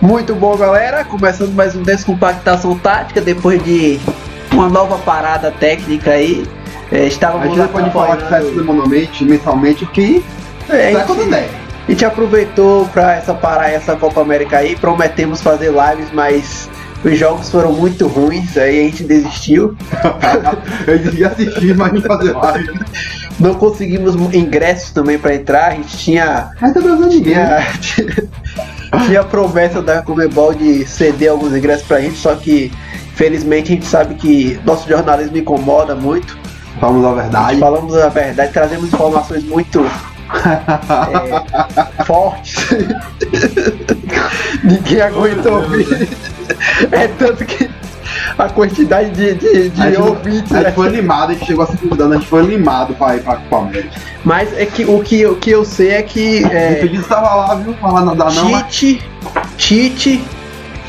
Muito bom, galera. Começando mais um Descompactação Tática depois de uma nova parada técnica aí. É, A estávamos gente não pode falar que sai semanalmente, mensalmente, que É, a sai quando gente- der. A gente aproveitou para essa parar essa Copa América aí, prometemos fazer lives, mas os jogos foram muito ruins, aí a gente desistiu. Eu devia assistir, mas não fazer live. Não conseguimos ingressos também para entrar, a gente tinha Mas tá tinha, tinha a promessa da Comebol de ceder alguns ingressos pra gente, só que felizmente a gente sabe que nosso jornalismo incomoda muito. Vamos à verdade. Falamos a verdade, trazemos informações muito é, fortes. Ninguém aguenta ouvir. É tanto que a quantidade de, de, de A ouvintes. a é gente foi limado, a gente chegou a se convidando, a gente foi limado pra ir pra América. Mas é que o que, o que eu sei é que. O É, estava lá, viu? Falar nada não, mas Tite, Tite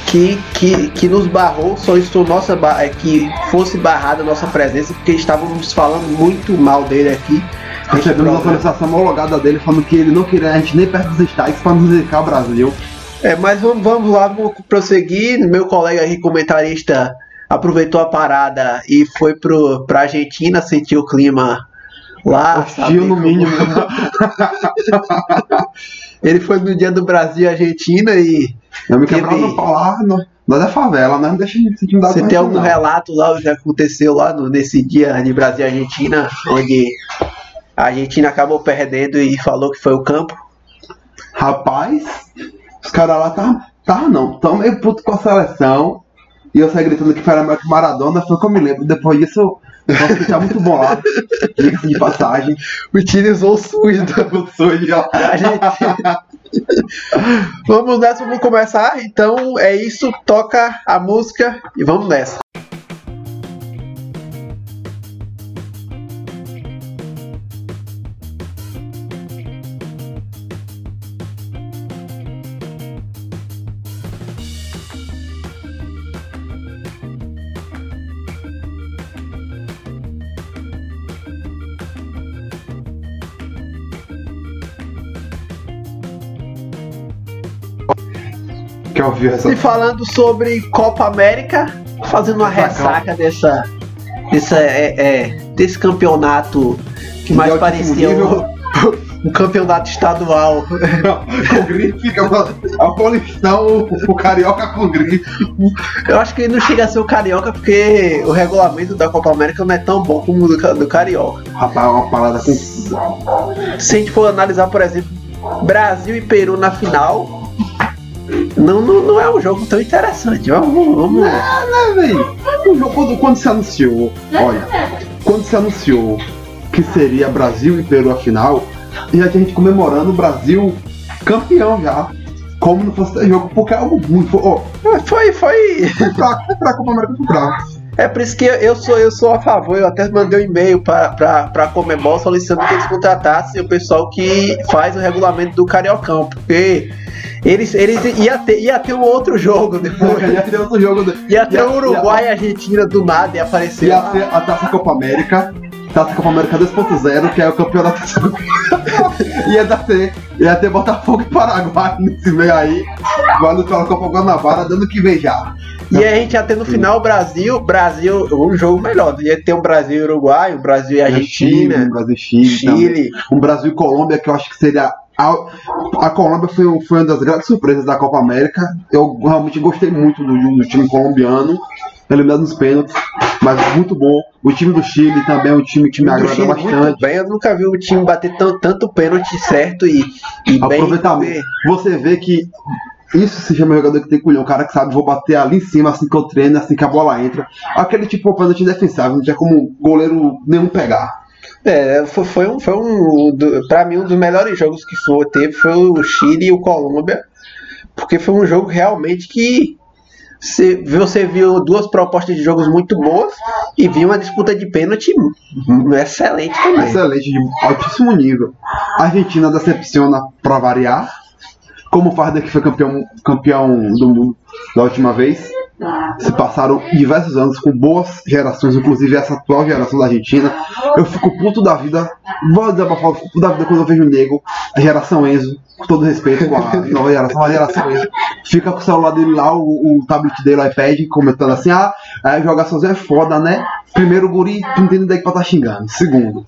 que, que, que nos barrou, solicitou nossa é, que fosse barrada a nossa presença, porque estávamos falando muito mal dele aqui. Recebemos a Nesse programa. solicitação homologada dele falando que ele não queria a gente nem perto dos estádios pra nos dedicar ao Brasil. É, mas vamos, vamos lá, vamos prosseguir. Meu colega aqui, comentarista, aproveitou a parada e foi pro, pra Argentina, sentiu o clima lá. Hostil no como- mínimo. Ele foi no dia do Brasil e Argentina e Eu me Teve- pau lá, no- nós é favela, nós não deixamos de intimidar Você com tem algum não. relato lá o que aconteceu lá no- nesse dia de Brasil e Argentina, onde a Argentina acabou perdendo e falou que foi o campo? Rapaz, os caras lá tá, tá não, tão meio puto com a seleção. E eu saí gritando que era melhor que Maradona, foi o que eu me lembro. Depois disso, o hospital é muito bom lá. Diga-se de passagem. O time usou o SUS do idiota. Argentina. vamos nessa, vamos começar. Então é isso, toca a música e vamos nessa. Quer ouvir essa? E falando sobre Copa América, fazendo uma ressaca dessa, dessa é, é, desse campeonato que mais altíssimo parecia um, um campeonato estadual. com grife, fica a Paulistão, o, Carioca com grife. Eu acho que não chega a ser o Carioca porque o regulamento da Copa América não é tão bom como o do, do Carioca. Rapaz, é uma parada com. Se a gente for analisar, por exemplo, Brasil e Peru na final, não, não, não é um jogo tão interessante. Vamos, vamos. É, velho. O jogo, quando, quando se anunciou, olha, quando se anunciou que seria Brasil e Peru a final, já tinha gente comemorando o Brasil campeão já. Como não fosse ter jogo, porque é algo muito. Ó, Foi, foi. foi fraco, foi fraco, o América foi fraco. É por isso que eu sou, eu sou a favor, eu até mandei um e-mail para a Comebol solicitando que eles contratassem o pessoal que faz o regulamento do Cariocão, porque eles, eles ia, ter, ia ter um outro jogo depois. Ia ter outro jogo. Ia ter ia- o Uruguai e Argentina do nada e aparecer Ia ter a Taça Copa América, Taça Copa América 2.0, que é o campeonato. ia dar ter, ia ter Botafogo e Paraguai nesse meio aí. Valendo pela Copa Guanabara, dando que beijar. E a gente ia ter no final o Brasil, Brasil, um jogo melhor. Ia ter um Brasil e Uruguai, um Brasil e Argentina, Chile, Brasil e Chile. também. Chile. Um Brasil e Colômbia, que eu acho que seria. A, a Colômbia foi, um- foi uma das grandes surpresas da Copa América. Eu realmente gostei muito do, do time colombiano, eliminado nos pênaltis, mas muito bom. O time do Chile também é um time que me agrada Chile muito bastante. bem, eu nunca vi o time bater tão, tanto pênalti certo e, e bem. Aproveitamento. Você vê que isso se chama jogador que tem culhão, o cara que sabe, vou bater ali em cima assim que eu treino, assim que a bola entra. Aquele tipo de pênalti defensável, não tinha como goleiro nenhum pegar. É, foi, foi um, foi um do, pra mim um dos melhores jogos que foi, teve foi o Chile e o Colômbia, porque foi um jogo realmente que você, viu duas propostas de jogos muito boas e viu uma disputa de pênalti excelente também. Excelente, de altíssimo nível. A Argentina decepciona pra variar. como o Farder que foi campeão, campeão do mundo da última vez. Se passaram diversos anos com boas gerações, inclusive essa atual geração da Argentina. Eu fico puto da vida, vou desabafar, fico puto da vida quando eu vejo o nego, a geração Enzo, com todo respeito com a nova geração, a geração Enzo, fica com o celular dele lá, o, o tablet dele, o iPad, comentando assim: ah, é, jogar sozinho é foda, né? Primeiro, guri, tu não tem ideia pra tá xingando. Segundo,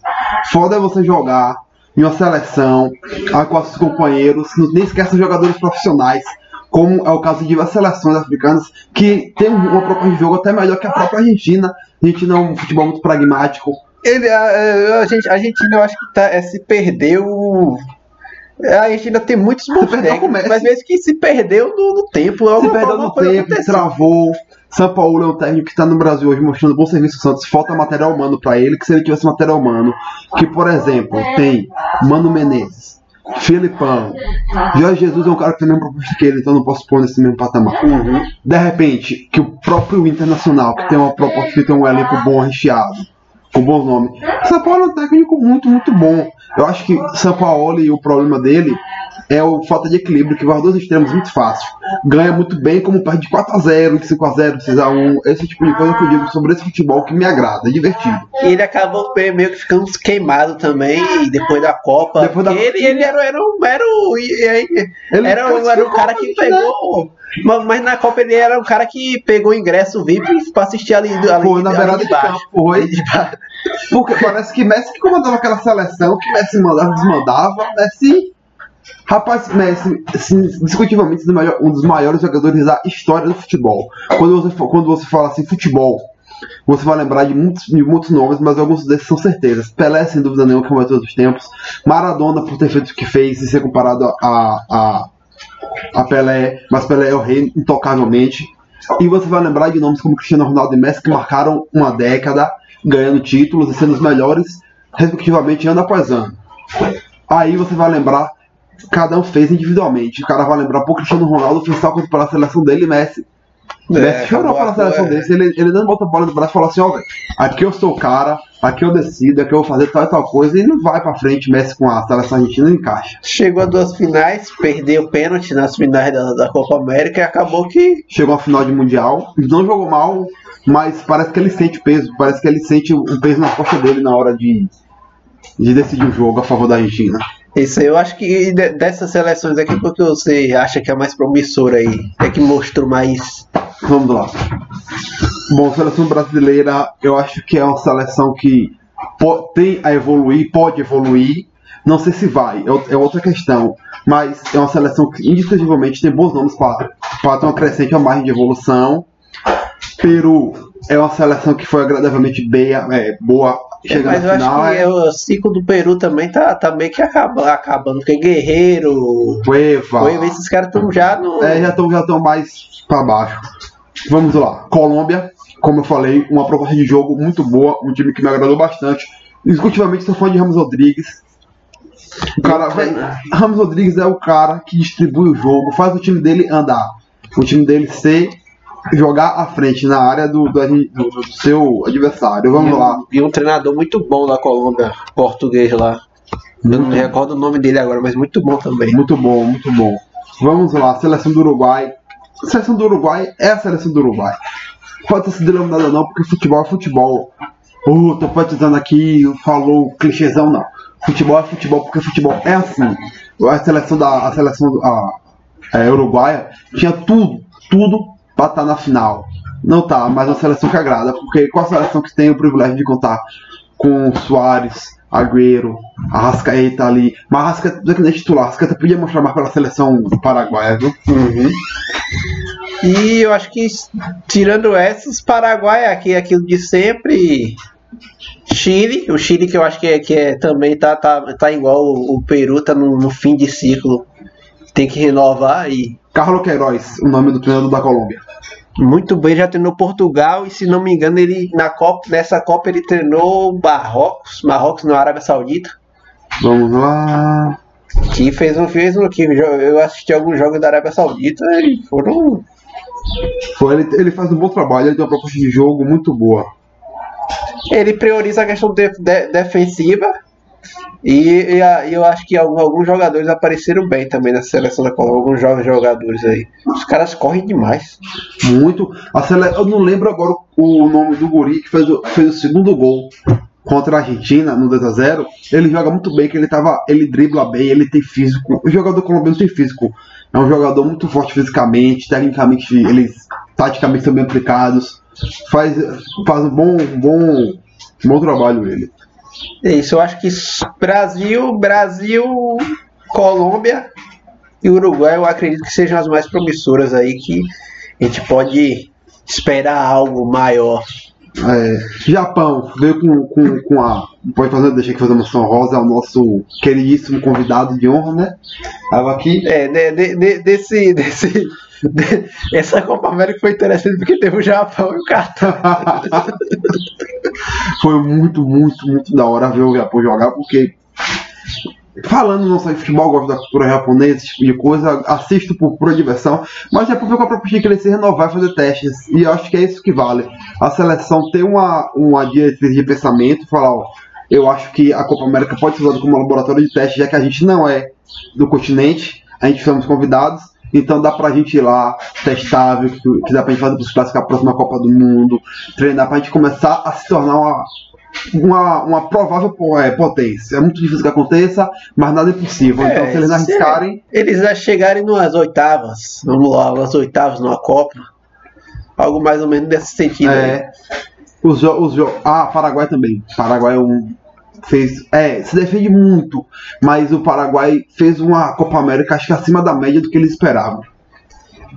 foda é você jogar em uma seleção a com seus companheiros, nem esquece jogadores profissionais, como é o caso de diversas seleções africanas que tem uma proposta de jogo até melhor que a própria Argentina. A Argentina é um futebol muito pragmático. Ele, a, a, gente, a Argentina, eu acho que tá, é, se perdeu. A Argentina tem muitos bons técnicos, mas mesmo que se perdeu no, no tempo. Se perdeu no tempo, travou. São Paulo é um técnico que está no Brasil hoje mostrando bom serviço ao Santos. Falta material humano para ele, que se ele tivesse material humano, que por exemplo tem Mano Menezes, Filipão, Jorge Jesus é um cara que tem a mesma proposta que ele, então não posso pôr nesse mesmo patamar. Uhum. De repente, que o próprio Internacional, que tem uma proposta que tem um elenco bom recheado, com bons nomes. São Paulo é um técnico muito, muito bom. Eu acho que São Paulo e o problema dele é o falta de equilíbrio, que vai dois extremos muito fácil. Ganha muito bem, como perde de 4x0, de 5x0, 6x1, esse tipo de coisa que eu digo sobre esse futebol que me agrada, é divertido. E ele acabou meio que ficando queimado também depois da Copa. Depois da... Ele, ele era, era, um, era, um, era, era, era um cara que pegou. Né? Mas na Copa ele era um cara que pegou ingresso VIP pra assistir ali, ali, foi, na beirada de, baixo. Foi. De baixo. Porque parece que Messi que comandava aquela seleção, que Messi mandava, desmandava, Messi Rapaz, Messi, assim, discutivelmente um dos maiores jogadores da história do futebol. Quando você, quando você fala assim, futebol, você vai lembrar de muitos, de muitos nomes, mas alguns desses são certezas. Pelé, sem dúvida nenhuma, que é o maior dos tempos. Maradona, por ter feito o que fez e ser comparado a, a, a Pelé, mas Pelé é o rei intocavelmente. E você vai lembrar de nomes como Cristiano Ronaldo e Messi, que marcaram uma década, ganhando títulos e sendo os melhores, respectivamente, ano após ano. Aí você vai lembrar cada um fez individualmente. O cara vai lembrar, pô, Cristiano Ronaldo fez só pela seleção dele e Messi. É, Messi chorou pela seleção é. dele. Ele, ele dando bota a bola no braço e falou assim, ó, velho, aqui eu sou o cara, aqui eu decido, aqui eu vou fazer tal e tal coisa, e não vai pra frente, Messi com a seleção argentina encaixa. Chegou a duas finais, perdeu o pênalti nas finais da, da Copa América e acabou que. Chegou a final de Mundial, não jogou mal, mas parece que ele sente o peso, parece que ele sente o peso na costa dele na hora de, de decidir o jogo a favor da Argentina. Isso aí, eu acho que dessas seleções aqui, porque você acha que é mais promissora aí? É que mostrou mais. Vamos lá. Bom, a seleção brasileira, eu acho que é uma seleção que tem a evoluir, pode evoluir. Não sei se vai, é, é outra questão. Mas é uma seleção que indiscutivelmente tem bons nomes para ter uma crescente, uma margem de evolução. Peru é uma seleção que foi agradavelmente bem, é, boa é, mas eu final, acho que é... o ciclo do Peru também tá, tá meio que acaba, acabando, porque Guerreiro, Cueva, Cueva esses caras estão já no. É, já estão já mais para baixo. Vamos lá, Colômbia, como eu falei, uma proposta de jogo muito boa, um time que me agradou bastante. Discutivamente sou fã de Ramos Rodrigues. O cara, véio, Ramos Rodrigues é o cara que distribui o jogo, faz o time dele andar. O time dele ser jogar à frente na área do, do, do, do seu adversário. Vamos e lá. e um treinador muito bom da Colômbia, português lá. Eu não me recordo o nome dele agora, mas muito bom também. Muito bom, muito bom. Vamos lá, seleção do Uruguai. A seleção do Uruguai é a seleção do Uruguai. Pode ter sido eliminada não, porque futebol é futebol. Uh, tô batizando aqui, falou clichêzão, não. Futebol é futebol, porque futebol é assim. A seleção da a seleção a, a uruguaia tinha tudo, tudo para estar tá na final. Não tá, mas é uma seleção que agrada, porque qual a seleção que tem o privilégio de contar com Soares, Agüero, Arrascaeta ali. Mas Arrascaeta é titular, Arrascaeta podia mostrar mais pela seleção paraguaia, viu? Uhum. E eu acho que, tirando essas, Paraguai aqui é aquilo de sempre. Chile, o Chile que eu acho que, é, que é, também tá, tá, tá igual o, o Peru, tá no, no fim de ciclo. Tem que renovar e Carlos Queiroz, o nome do treinador da Colômbia. Muito bem, já treinou Portugal e se não me engano ele na Copa, nessa Copa ele treinou Marrocos, Marrocos na Arábia Saudita. Vamos lá. Que fez um fez um que eu assisti alguns jogos da Arábia Saudita e foram Foi, ele, ele faz um bom trabalho, ele tem uma proposta de jogo muito boa. Ele prioriza a questão de, de, defensiva E, e a- eu acho que alguns jogadores apareceram bem também na seleção da Colômbia, alguns jovens jogadores aí. Os caras correm demais. Muito. A sele... Eu não lembro agora o nome do Guri que fez o, fez o segundo gol contra a Argentina no 2x0. Ele joga muito bem, que ele tava. Ele dribla bem, ele tem físico. O jogador colombiano tem físico. É um jogador muito forte fisicamente, tecnicamente, eles taticamente são bem aplicados. Faz, faz um bom, bom, um bom trabalho ele. É isso, eu acho que Brasil, Brasil, Colômbia e Uruguai eu acredito que sejam as mais promissoras aí que a gente pode esperar algo maior. É, Japão veio com, com, com a. Pode fazer, deixa aqui fazer uma menção rosa, é o nosso queridíssimo convidado de honra, né? Tava aqui. É, de- de- de- desse, desse, de- essa Copa América foi interessante porque teve o Japão e o Catar. Foi muito, muito, muito da hora ver o Japão jogar, porque falando não só de futebol, gosto da cultura japonesa, esse tipo de coisa, assisto por pura diversão, mas é porque a proposta de crescer, renovar e fazer testes. E acho que é isso que vale. A seleção ter uma, uma diretriz de pensamento, falar, ó, eu acho que a Copa América pode ser usada como laboratório de teste, já que a gente não é do continente, a gente somos convidados, então dá pra gente ir lá, o que, que dá pra gente fazer para se classificar a próxima Copa do Mundo, treinar pra gente começar a se tornar uma, uma, uma provável é, potência. É muito difícil que aconteça, mas nada é impossível. É, então se eles não se- arriscarem, Eles já chegarem nas oitavas, vamos lá, nas oitavas numa Copa. Algo mais ou menos desse sentido. aí. é, os jo- os jo- Ah, Paraguai também. Paraguai é um. Fez, é, se defende muito, mas o Paraguai fez uma Copa América acho que acima da média do que eles esperavam.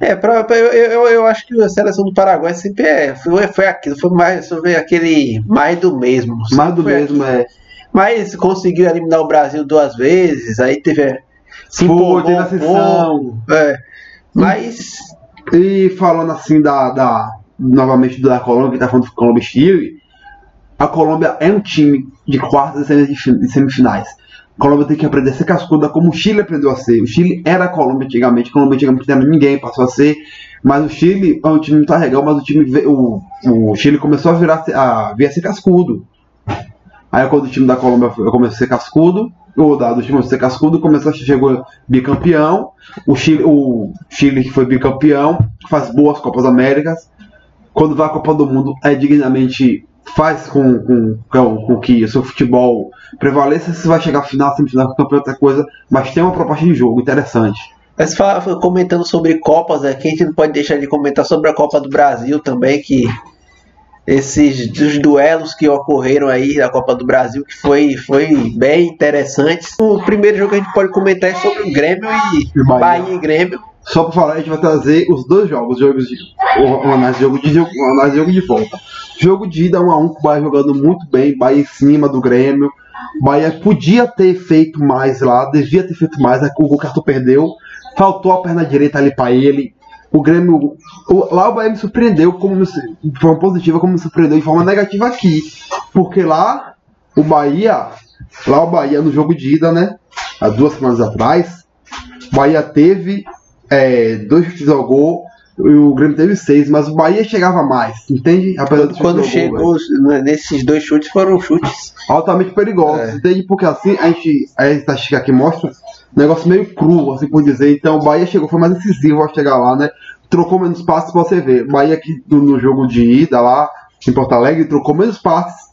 É, pra, pra- eu, eu, eu acho que a seleção do Paraguai sempre é, foi, foi aquilo, foi mais foi aquele mais do mesmo. Mais do mesmo aquilo. é. Mas conseguiu eliminar o Brasil duas vezes, aí teve. Se Foi, empolgou teve a sessão. é. Mas E falando assim da, da novamente da Colômbia, que tá falando de Colômbia e Chile, a Colômbia é um time de quartas e semif- semifinais. A Colômbia tem que aprender a ser cascuda como o Chile aprendeu a ser. O Chile era a Colômbia antigamente, a Colômbia antigamente não era ninguém, passou a ser. Mas o Chile um time muito legal, mas o time o, o Chile começou a virar a, vir a ser cascudo. Aí quando o time da Colômbia começou a ser cascudo, o da, do time ser cascudo, começou a chegou bicampeão. O Chile, o Chile que foi bicampeão, faz boas Copas Américas. Quando vai à Copa do Mundo, é dignamente faz com, com, com, com que o seu futebol prevaleça. Se vai chegar à final, semifinal, campeão, outra coisa, mas tem uma proposta de jogo interessante. Mas comentando sobre Copas aqui, a gente não pode deixar de comentar sobre a Copa do Brasil também, que esses dos duelos que ocorreram aí na Copa do Brasil, que foi, foi bem interessante. O primeiro jogo que a gente pode comentar é sobre o Grêmio e E Bahia. Bahia e Grêmio. Só para falar, a gente vai trazer os dois jogos, jogos de, uma análise jogo de uma análise jogo de volta. Jogo de ida 1 a 1 com o Bahia jogando muito bem, Bahia em cima do Grêmio. Bahia podia ter feito mais lá, devia ter feito mais, aí o Cartão perdeu. Faltou a perna direita ali para ele. O Grêmio. o- lá o Bahia me surpreendeu como de forma positiva, como me surpreendeu de forma negativa aqui. Porque lá o Bahia. Lá o Bahia no jogo de ida, né? Há duas semanas atrás. Bahia teve é, dois chutes ao gol, e o Grêmio teve seis, mas o Bahia chegava mais, entende? Apesar do Quando chute ao gol, chegou né, nesses dois chutes, foram chutes. altamente perigosos, É. entende? Porque assim a gente a estatística aqui mostra um negócio meio cru, assim por dizer. Então o Bahia chegou, foi mais decisivo ao chegar lá, né? Trocou menos passes pra você ver. O Bahia aqui no, no jogo de ida lá em Porto Alegre trocou menos passes,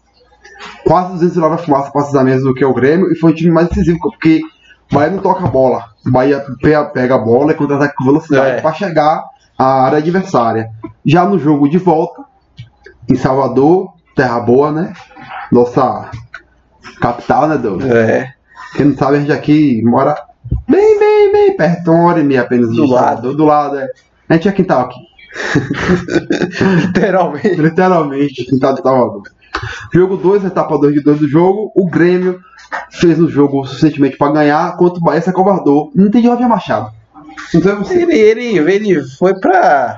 quase 209 fumaça passes a menos do que o Grêmio, e foi o time mais decisivo, porque o Bahia não toca a bola. Bahia pe- pega a bola e contra-ataque com velocidade É. para chegar à área adversária. Já no jogo de volta, em Salvador, Terra Boa, né? Nossa capital, né, Douglas? É. Quem não sabe, a gente aqui mora bem, bem, bem perto, uma hora e meia apenas Do Salvador, do lado, é. A gente é quintal aqui, Literalmente. literalmente, quintal de Salvador. Jogo 2, etapa 2 de 2 do jogo, o Grêmio fez o jogo suficientemente para ganhar, enquanto o Bahia se acovardou. Não entendi Roger Machado. Não sei você. Ele, ele, ele foi pra.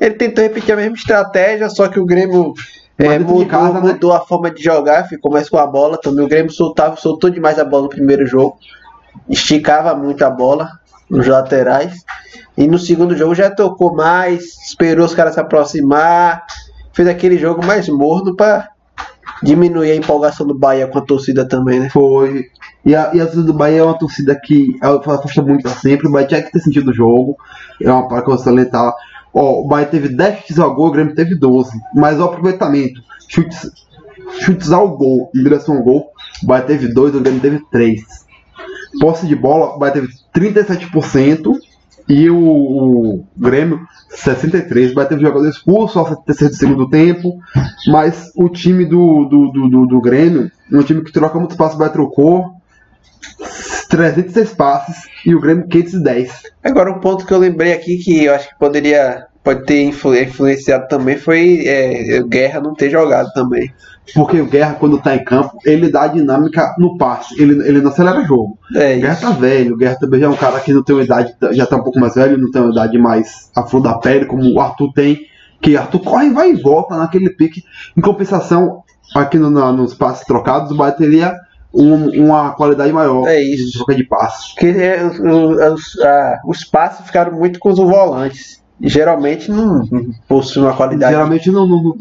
Ele tentou repetir a mesma estratégia, só que o Grêmio é, mudou, casa, né? mudou a forma de jogar, ficou mais com a bola. Também o Grêmio soltava, soltou demais a bola no primeiro jogo, esticava muito a bola nos laterais. E no segundo jogo já tocou mais, esperou os caras se aproximar, fez aquele jogo mais morno para diminuir a empolgação do Bahia com a torcida também, né? Foi. E a, e a torcida do Bahia é uma torcida que afasta muito sempre. Bahia tinha que ter sentido o jogo. É uma parte que salientar. Ó, o Bahia teve 10 chutes ao gol, o Grêmio teve 12. Mas o aproveitamento, chutes, chutes ao gol, em direção ao gol, o Bahia teve 2, o Grêmio teve 3. Posse de bola, o Bahia teve 37% e o, o Grêmio 63. O Bahia teve jogador expulso ao terceiro do segundo tempo, mas o time do, do, do, do, do Grêmio, um time que troca muito espaço, Bahia trocou 306 passes e o Grêmio 510. Agora um ponto que eu lembrei aqui que eu acho que poderia pode ter influ- influenciado também foi é, Guerra não ter jogado também. Porque o Guerra, quando tá em campo, ele dá dinâmica no passe, ele, ele não acelera jogo. É O Guerra isso. tá velho, o Guerra também já é um cara que não tem uma idade, já tá um pouco mais velho, não tem uma idade mais a flor da pele, como o Arthur tem, que Arthur corre, vai e volta naquele pique. Em compensação, aqui no, na- nos passes trocados, o Bahia teria um- uma qualidade maior É isso. de troca de passe. Porque é, os, os, ah, os passes ficaram muito com os volantes. Geralmente não, possuem uma qualidade. Geralmente não- não-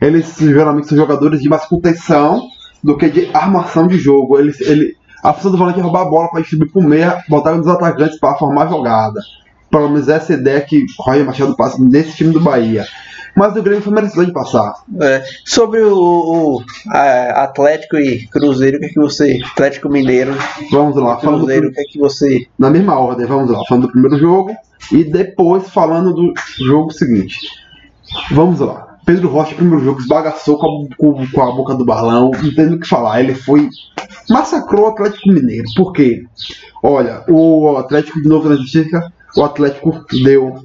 eles geralmente são jogadores de mais contenção do que de armação de jogo. Eles, ele, a função do volante é roubar a bola para distribuir pro meia, botar nos atacantes para formar a jogada. Pelo menos essa é a ideia que Roger Machado passa nesse time do Bahia. Mas o Grêmio foi merecedor de passar. É, sobre o, o, ah, Atlético e Cruzeiro, o que, é que você. Atlético Mineiro, Vamos lá, falando do, Cruzeiro, o que é que você. na mesma ordem, vamos lá, falando do primeiro jogo e depois falando do jogo seguinte. Vamos lá. Pedro Rocha, primeiro jogo, esbagaçou com a, com- com a boca do balão, não tem o que falar. Ele foi. massacrou o Atlético Mineiro. Por quê? Olha, o Atlético de novo na justiça, o Atlético deu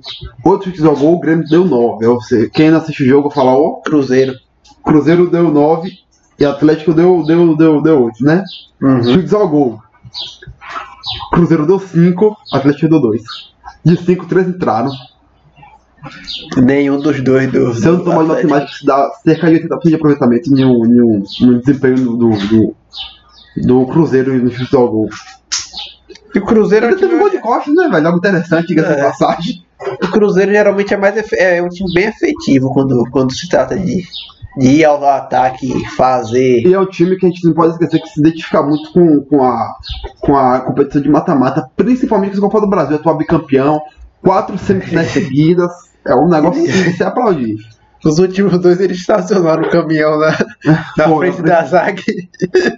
8 chutes ao gol, o Grêmio deu 9. Ou seja, quem não assiste o jogo fala, ó, Cruzeiro. Cruzeiro deu 9 e Atlético deu, deu, deu, deu 8, né? Chutes ao gol. Cruzeiro deu 5, Atlético deu 2. De 5, 3 entraram. Nenhum dos dois do. Se eu não tomar de matemática, isso dá cerca de 80% de aproveitamento no, no, no desempenho do, do, do, Cruzeiro no ao gol. E o Cruzeiro, é Ele teve um time- gol de costas, né, velho? Algo interessante, de É. passagem. o Cruzeiro geralmente é mais efe- é um time bem efetivo quando, quando se trata de, de ir ao ataque, fazer. E é um time que a gente não pode esquecer que se identifica muito com, com, a, com a competição de mata-mata, principalmente com a Copa do Brasil, atual bicampeão, quatro semifinais seguidas. É um negócio que se aplaudir. Os últimos dois eles estacionaram o caminhão na, na Pô, frente da zaga.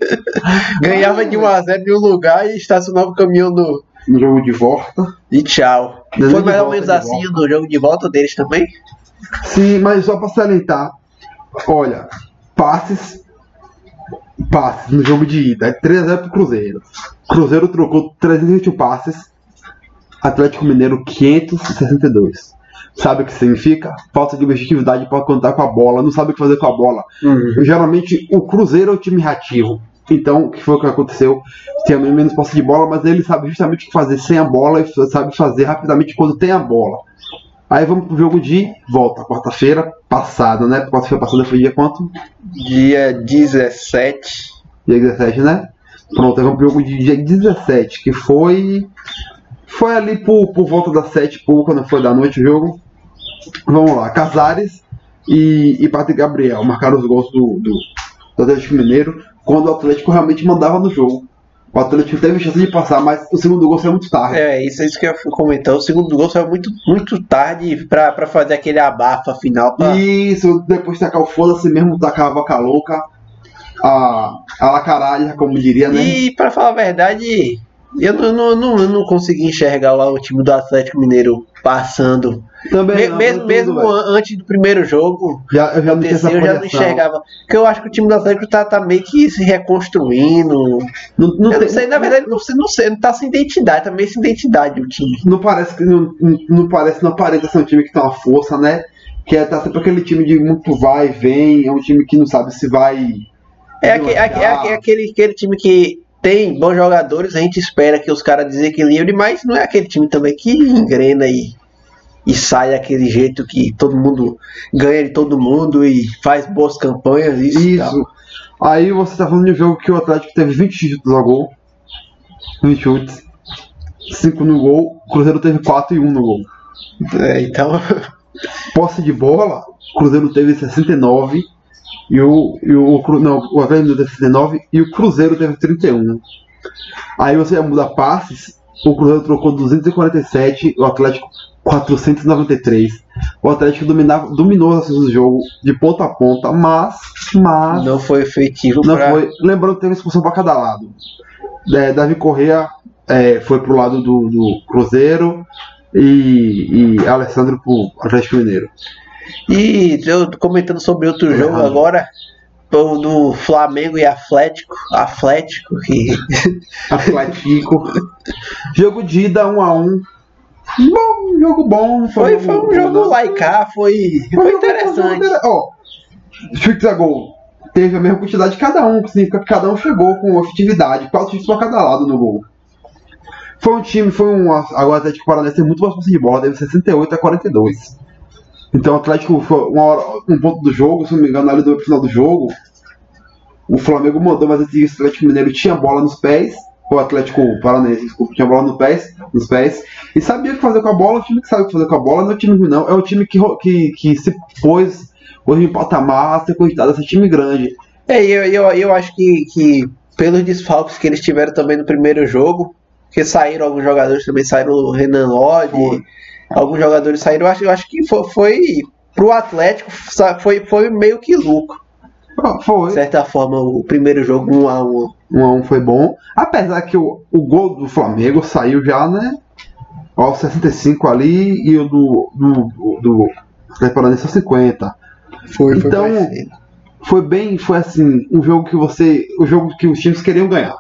Ganhava de 1 a 0 em um lugar e estacionava o caminhão no. No jogo de volta. E tchau. No Foi mais ou menos assim no jogo de volta deles também? Sim, mas só pra salientar, olha, passes. Passes no jogo de ida. É 3x0 pro Cruzeiro. Cruzeiro trocou 321 passes. Atlético Mineiro 562. Sabe o que significa? Falta de objetividade para contar com a bola, não sabe o que fazer com a bola. Geralmente o Cruzeiro é o time reativo. Então, o que foi o que aconteceu? Tem menos posse de bola, mas ele sabe justamente o que fazer sem a bola e sabe fazer rapidamente quando tem a bola. Aí vamos pro jogo de volta, quarta-feira passada, né? Quarta-feira passada foi dia quanto? Dia 17. Dia 17, né? Pronto, aí vamos pro jogo de dia 17, que foi. Foi ali por, por volta das 7 e pouco, quando foi da noite o jogo. Vamos lá, Casares e, e Patrick Gabriel marcaram os gols do, do, do Atlético Mineiro quando o Atlético realmente mandava no jogo. O Atlético teve chance de passar, mas o segundo gol saiu muito tarde. É, isso é isso que eu ia comentar. O segundo gol saiu muito, muito tarde pra, pra fazer aquele abafa final. Pra... Isso, depois de tacar o foda-se mesmo, tacar a vaca louca, a, a la caralha, como diria, né? E pra falar a verdade, eu não, não, não, não consegui enxergar lá o time do Atlético Mineiro passando. Também Me- mesmo mesmo antes do primeiro jogo, já, eu já acontecer, eu já não enxergava. Porque eu acho que o time do Atlético tá, tá meio que se reconstruindo. Não, não eu tem- não sei, na verdade, não sei, não sei, não tá sem identidade, tá meio sem identidade o time. não parece que não, não, parece, não aparenta ser um time que tem uma força, né? Que é, tá sempre aquele time de muito vai e vem, é um time que não sabe se vai. É, aque- é aque- é aque- é aquele, aquele time que tem bons jogadores, a gente espera que os caras desequilibrem, mas não é aquele time também que engrena e, e sai daquele jeito que todo mundo ganha de todo mundo e faz boas campanhas. Isso. Isso. Aí você tá falando de um jogo que o Atlético teve 20 chutes ao gol. 20 chutes. 5 no gol. O Cruzeiro teve 4 e 1 no gol. É, então, Posse de bola, o Cruzeiro teve 69 e o, e o, não, o Atlético teve 69 e o Cruzeiro teve 31. Aí você muda passes, o Cruzeiro trocou 247, o Atlético 493. O Atlético dominava, dominou as do jogo de ponta a ponta, mas, mas Não foi efetivo não pra... foi. Lembrando que teve expulsão para cada lado. É, Davi Correa é, foi pro lado do, do Cruzeiro e, e Alessandro pro Atlético Mineiro. E eu comentando sobre outro jogo agora, do Flamengo e Atlético, Atlético, que Atlético. jogo de ida 1 a 1 Bom, jogo bom. foi, foi um jogo lá e cá, foi, foi interessante. Ó, chutes a gol. Teve a mesma quantidade de cada um, que significa que cada um chegou com efetividade, quatro chutes para cada lado no gol. Foi um time, foi um. Agora o Atlético Paranaense tem muito mais posse de bola, teve 68 a 42. Então o Atlético foi uma hora, um ponto do jogo, se não me engano, ali do final do jogo. O Flamengo mandou, mas o Atlético Mineiro tinha bola nos pés. O Atlético Paranaense, desculpa, tinha bola no pés, nos pés. E sabia o que fazer com a bola. O time que sabe o que fazer com a bola não é o time ruim, não. É o time que, que, que se pôs hoje em patamar a ser cogitado a ser time grande. É, eu, eu, eu acho que, que pelos desfalques que eles tiveram também no primeiro jogo, que saíram alguns jogadores também, saíram o Renan Lodge, Foi. Alguns jogadores saíram, eu acho, eu acho que foi, foi pro Atlético foi, foi meio que lucro, Ah, de Foi. certa forma, o primeiro jogo 1 a 1 Um a um foi bom. Apesar que o, o gol do Flamengo saiu já, né? Aos 65 ali e o do. do, do Atlético Paranaense aos 50. Foi, Então- Foi bem, foi assim, um jogo que você. O jogo que os times queriam ganhar.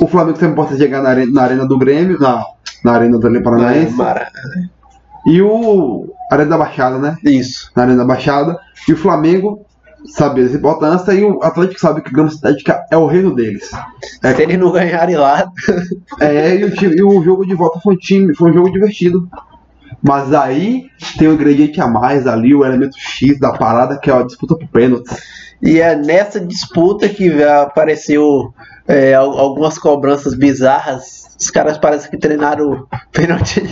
O Flamengo sempre pode chegar na arena, na arena do Grêmio, na, na arena do Atlético Paranaense. E o Arena da Baixada, né? Isso. Na Arena da Baixada. E o Flamengo sabe dessa importância e o Atlético sabe que a grama sintética é o reino deles. É, Se eles não ganharem lá, é e, o time- e o jogo de volta foi um time, foi um jogo divertido. Mas aí tem o ingrediente a mais ali, o elemento X da parada, que é a disputa por pênaltis. E é nessa disputa que apareceu é, al- algumas cobranças bizarras. Os caras parecem que treinaram pênalti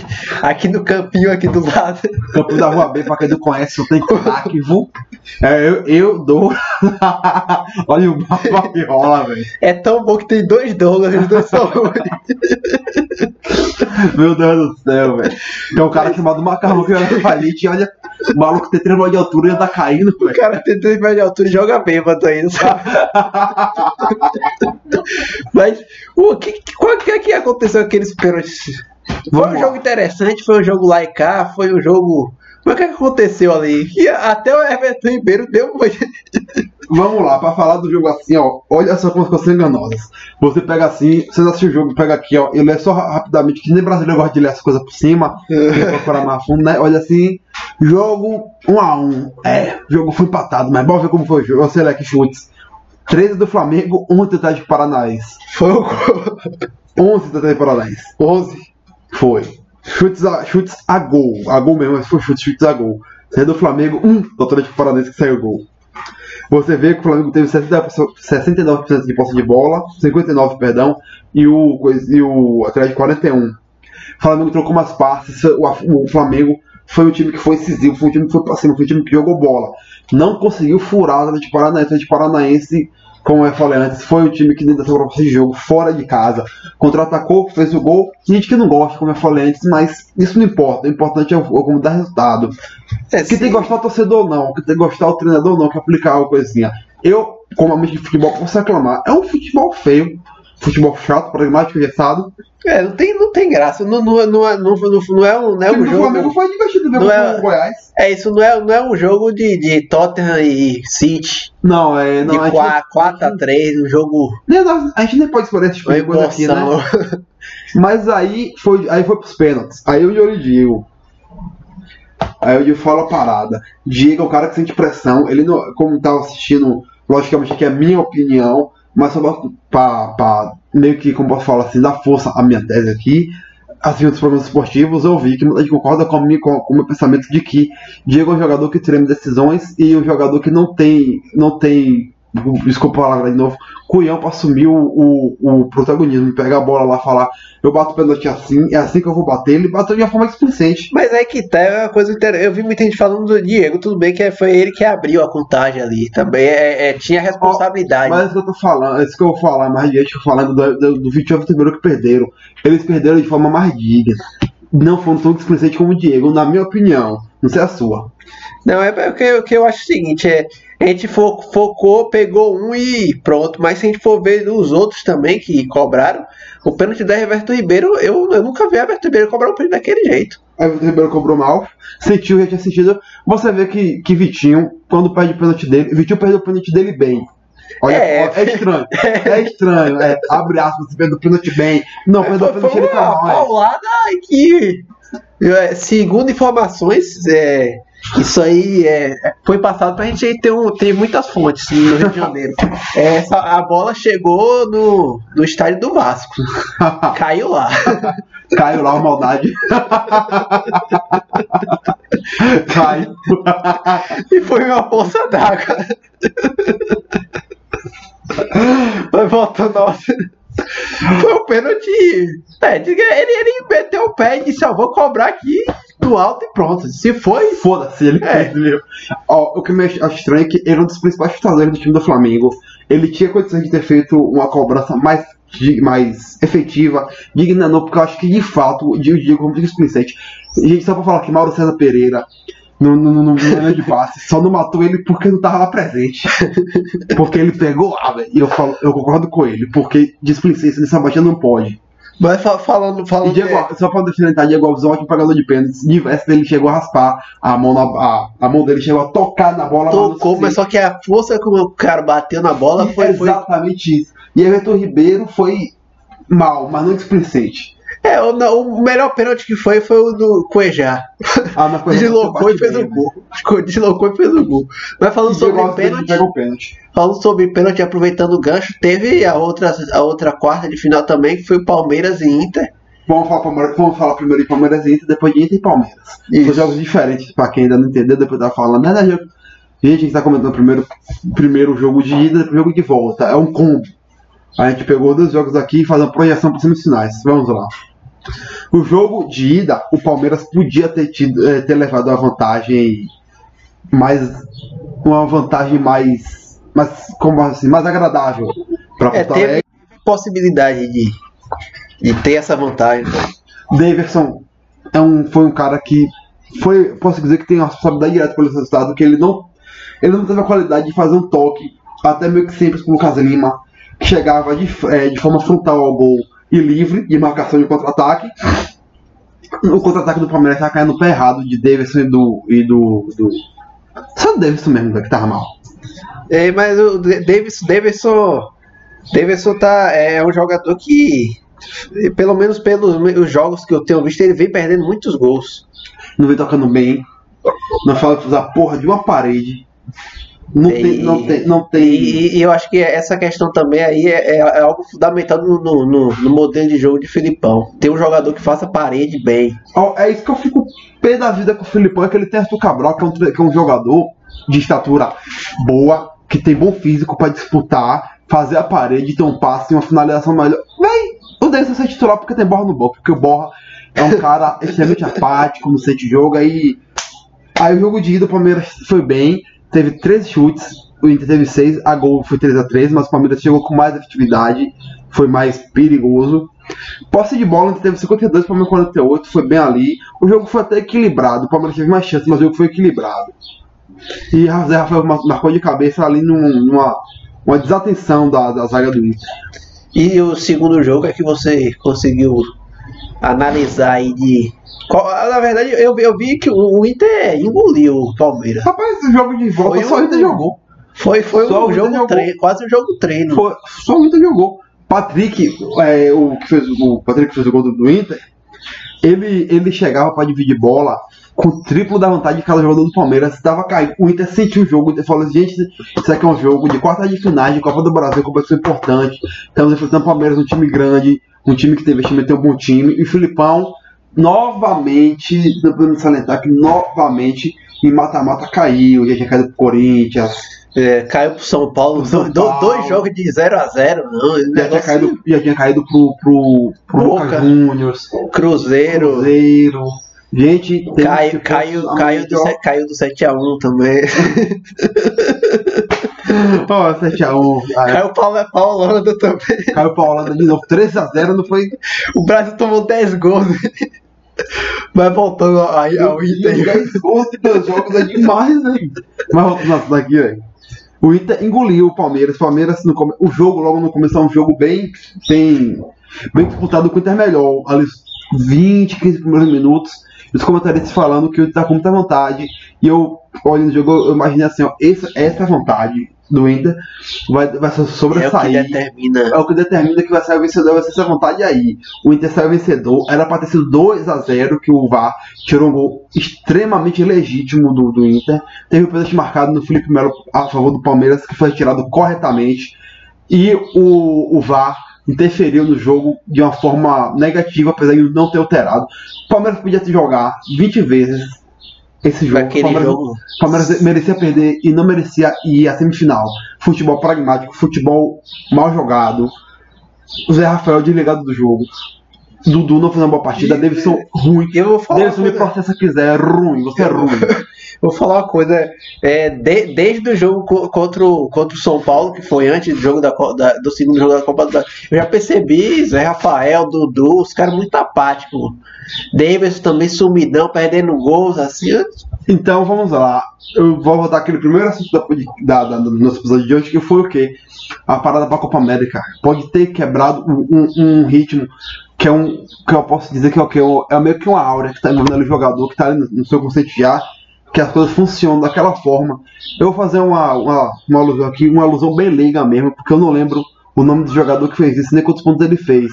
aqui no campinho, aqui do lado. Campo da Rua B, pra quem não conhece, eu tenho craque, viu? É, eu, eu dou. Olha o mapa que rola, velho. É tão bom que tem dois Douglas, dois são. Meu Deus do céu, velho. Tem um cara chamado Macarrão que era falite e olha, o maluco tem 3 metros de altura e ainda caindo, O velho. cara tem 3 metros de altura e joga bêbado ainda, sabe? Mas o que, que- qual que é que aconteceu com aqueles pênaltis? Foi Vamos um lá. jogo interessante, foi um jogo lá e cá, foi um jogo. Mas o que, é que aconteceu ali? Que até o Everton Ribeiro deu uma. Vamos lá, pra falar do jogo assim, ó. Olha só como as coisas são enganosas. Você pega assim, você assiste o jogo, pega aqui, ó. E lê só ra- rapidamente, que nem brasileiro gosta de ler as coisas por cima, e procurar mais fundo, né? Olha assim, jogo 1 a 1 É, o jogo foi empatado, mas bora ver como foi o jogo. Você lê aqui chutes. 13 do Flamengo, 11 do Atlético Paranaense. Foi o 11 do Atlético Paranaense. 11. Foi. Chutes a, chutes a gol. A gol mesmo, mas foi chutes, chutes a gol. Saiu do Flamengo, um do Atlético Paranaense que saiu gol. Você vê que o Flamengo teve 60%, 69% de posse de bola, 59%, perdão, e o, e o Atlético 41%. O Flamengo trocou umas passes, o, o Flamengo foi um time que foi incisivo, foi um time que foi pra cima, foi um time que jogou bola. Não conseguiu furar o Atlético Paranaense. O Atlético Paranaense, como eu falei antes, foi um time que dessa proposta de jogo, fora de casa, contra-atacou, fez o gol. Tem gente que não gosta, como eu falei antes, mas isso não importa. O importante é o, o como dar resultado. É, Que tem que gostar o torcedor não, que tem que gostar o treinador não, que aplicar uma coisinha. Eu, como amante de futebol, posso reclamar. É um futebol feio, futebol chato, pragmático, engessado. É, não tem, não tem graça. Não, não, não, é- não, não, não é um, não é O um time do Flamengo jogo. foi divertido ver Não com é- o Goiás. É, isso não é, não é um jogo de, de Tottenham e City. Não, é. Não, de a, gente, 4, a 3 um jogo. nem, nós- a gente nem pode escolher esse tipo Uma de coisa aqui, né? emoção. Mas aí foi, aí foi pros pênaltis. Aí o Yuri Diego. Aí o Diego fala a parada. Diego é um cara que sente pressão. Ele não, como tava assistindo, logicamente que é a minha opinião, mas só pra meio que, como posso falar assim, dar força à minha tese aqui. Assistindo os programas esportivos, eu vi que muita gente concorda com, minha- com, com o meu pensamento de que Diego é um jogador que treme decisões e um jogador que não tem, não tem desculpa a palavra de novo, Cunhão pra assumir o, o, o protagonismo, pegar a bola lá e falar, eu bato o pênalti assim, é assim que eu vou bater, ele bateu de uma forma explicente. Mas é que tá, é uma coisa interessante. Eu vi muita gente falando do Diego, tudo bem que foi ele que abriu a contagem ali. Também é, é, tinha responsabilidade. Mas é isso que eu tô falando, é isso que eu vou falar mais diante, eu falando do, do, do Vitor Ribeiro que perderam. Eles perderam de forma mais digna. Não foram tão displicentes como o Diego, na minha opinião. Não sei a sua. Não, é porque o que eu acho o seguinte, é, a gente fo- focou, pegou um e pronto. Mas se a gente for ver os outros também que cobraram, o pênalti da Everton Ribeiro, eu, eu nunca vi a Everton Ribeiro cobrar um pênalti daquele jeito. Aí o Ribeiro cobrou mal, sentiu, já tinha sentido. Você vê que, que Vitinho, quando perde o pênalti dele, Vitinho perdeu o pênalti dele bem. Olha, É. é, é estranho. É estranho. É, abre aspas, você perdeu o pênalti bem. Não, perdeu o pênalti ele tá mal. paulada que, é, segundo informações, é, isso aí é, foi passado pra gente ter, um, ter muitas fontes no Rio de Janeiro. É, essa- a bola chegou no, no estádio do Vasco. Caiu lá. Caiu lá a maldade. Caiu. E foi uma poça d'água. Mas voltando ao... Foi um pênalti. É, ele, ele meteu o pé e disse: vou cobrar aqui no alto e pronto. Se foi, Foda-se, ele É. Ó, o que me acho estranho é que ele é um dos principais chutadores do time do Flamengo. Ele tinha condições de ter feito uma cobrança mais, mais efetiva, digna não, porque eu acho que de fato, o Diego, como digo explicente, gente, só pra falar que Mauro César Pereira no, no no de passe, só não matou ele porque não tava lá presente. Porque ele pegou lá, velho. E eu, falo, eu concordo com ele, porque displicência nessa batida não pode. Mas fa- falando, E falando. Diego, é, só pra definitar, Diego Alves é um ótimo pagador de pênaltis. Diversos dele chegou a raspar a mão na, a, a mão dele chegou a tocar na bola. tocou, mas só que a força como o cara bateu na bola foi. foi exatamente isso. E Everton Ribeiro foi mal, mas não displicente. É, o, o melhor pênalti que foi foi o do Cuejá. Ah, mas Deslocou e fez o gol. Deslocou e fez o gol. Mas falando sobre pênalti. pênalti. Falando sobre pênalti, aproveitando o gancho, teve a outra, a outra quarta de final também, que foi o Palmeiras e Inter. Vamos falar, Palmeiras- vamos falar primeiro de Palmeiras e Inter, depois de Inter e Palmeiras. São jogos diferentes, pra quem ainda não entendeu, depois tá falando. Né, né, Gente, a gente tá comentando primeiro, primeiro jogo de ida, depois o jogo de volta. É um combo. A gente pegou dois jogos aqui e faz uma projeção para semifinais. Vamos lá. O jogo de ida, o Palmeiras podia ter, tido, eh, ter levado a vantagem mais. Uma vantagem mais. mais como assim, mais agradável para É, Porto Alegre. possibilidade de, de ter essa vantagem. Daverson é um, foi um cara que foi, posso dizer que tem uma responsabilidade direta pelo resultado, que ele não, ele não teve a qualidade de fazer um toque, até meio que simples com o Lucas Lima, que chegava de, eh, de forma frontal ao gol e livre, de marcação de contra-ataque. O contra-ataque do Palmeiras tá caindo no pé errado de Davidson e do. E do, do... Só o Davidson mesmo né, que tava mal. É, mas o Davidson, Davidson, Davidson tá, é um jogador que, pelo menos pelos os jogos que eu tenho visto, ele vem perdendo muitos gols. Não vem tocando bem. Não fala usar porra de uma parede. Não E- tem. Não tem. Não tem... E, e eu acho que essa questão também aí é, é- é algo fundamental no, no- no- modelo de jogo de Filipão. Ter um jogador que faça parede bem. É isso que eu fico pé da vida com o Filipão, é que ele tem Arthur Cabral, que é um, que é um jogador de estatura boa, que tem bom físico pra disputar, fazer a parede, ter um passe e uma finalização melhor. Véi, o Denison ser titular porque tem Borra no banco, porque o Borra é um cara extremamente apático, não sente jogo, aí. Aí o jogo de ida, o Palmeiras foi bem, teve 13 chutes, o Inter teve 6, a gol foi 3 a 3 mas o Palmeiras chegou com mais efetividade, foi mais perigoso. Posse de bola, o Inter teve 52 para 48, foi bem ali. O jogo foi até equilibrado, o Palmeiras teve mais chance, mas o jogo foi equilibrado. E Zé Rafael mar- marcou de cabeça ali num- numa uma desatenção da, da zaga do Inter. E o segundo jogo é que você conseguiu analisar aí de. Na verdade, eu, eu vi que o Inter engoliu o Palmeiras. Rapaz, esse jogo de volta Foi só o Inter jogou. Foi, foi Só um jogo treino, quase um jogo treino. Foi, só o Inter jogou. Patrick, é, o que fez o Patrick que fez o gol do, do Inter, ele, ele chegava para dividir bola com o triplo da vantagem de cada jogador do Palmeiras. Estava caindo. O Inter sentiu o jogo. O Inter falou: gente, isso aqui é um jogo de quarta de finais de Copa do Brasil, competição importante. Estamos enfrentando o Palmeiras, um time grande, um time que tem investimento, tem um bom time. E o Filipão, novamente, não podemos salientar que novamente em mata-mata caiu, já tinha caído pro Corinthians. É, caiu pro São Paulo, Pro São Paulo. dois jogos de 0x0, não. esse Já tinha caído, já tinha caído pro, pro, pro Boca. Juniors, Cruzeiro. Cruzeiro. Gente, Caiu, caiu, postar caiu, do, caiu do 7x1 também. Ó, 7x1. Aí, Caiu o Paulo, Paulo Holanda também. caiu pra Holanda de novo. 3x0 não foi. O Brasil tomou 10 gols. Vai voltando aí ao Inter. 10 gols em dois jogos é demais, velho. Mas voltando isso daqui, velho. O Inter engoliu o Palmeiras. O Palmeiras, no come... o jogo logo no começo é um jogo bem, bem, bem disputado com o Inter melhor. Ali, 20, 15 primeiros minutos. Os comentaristas falando que o Inter tá com muita vontade. E eu, olhando o jogo, eu imaginei assim: ó, essa, essa vontade do Inter vai, vai se É o que sobressair. determina. É o que determina que vai sair o vencedor, vai ser essa vontade aí. O Inter saiu vencedor, era pra ter sido 2x0, que o VAR tirou um gol extremamente legítimo do, do Inter. Teve o pênalti marcado no Felipe Melo a favor do Palmeiras, que foi retirado corretamente. E o, o VAR interferiu no jogo de uma forma negativa, apesar de não ter alterado. O Palmeiras podia jogar 20 vezes esse jogo. Palmeiras, jogo. Palmeiras merecia perder e não merecia ir à semifinal. Futebol pragmático, futebol mal jogado. O Zé Rafael desligado do jogo. Dudu não fez uma boa partida. Davidson ruim. Eu vou falar, Davidson me processa quiser, é ruim, você é ruim. Vou falar uma coisa. É, de- desde o jogo co- contra o, contra o São Paulo, que foi antes do, jogo da, da- do segundo jogo da Copa do Brasil, eu já percebi Zé Rafael, Dudu, os caras muito apáticos. Davis também sumidão, perdendo gols, assim. Então vamos lá. Eu vou voltar aquele primeiro assunto da, da, da- do nosso episódio de hoje, que foi o quê? A parada pra Copa América. Pode ter quebrado um, um- um ritmo que é um. que eu posso dizer que é o quê? É meio que uma aura que tá envolvendo o jogador, que tá no, no seu conceito já, que as coisas funcionam daquela forma. Eu vou fazer uma, uma, uma alusão aqui, uma alusão bem leiga mesmo, porque eu não lembro o nome do jogador que fez isso, nem quantos pontos ele fez.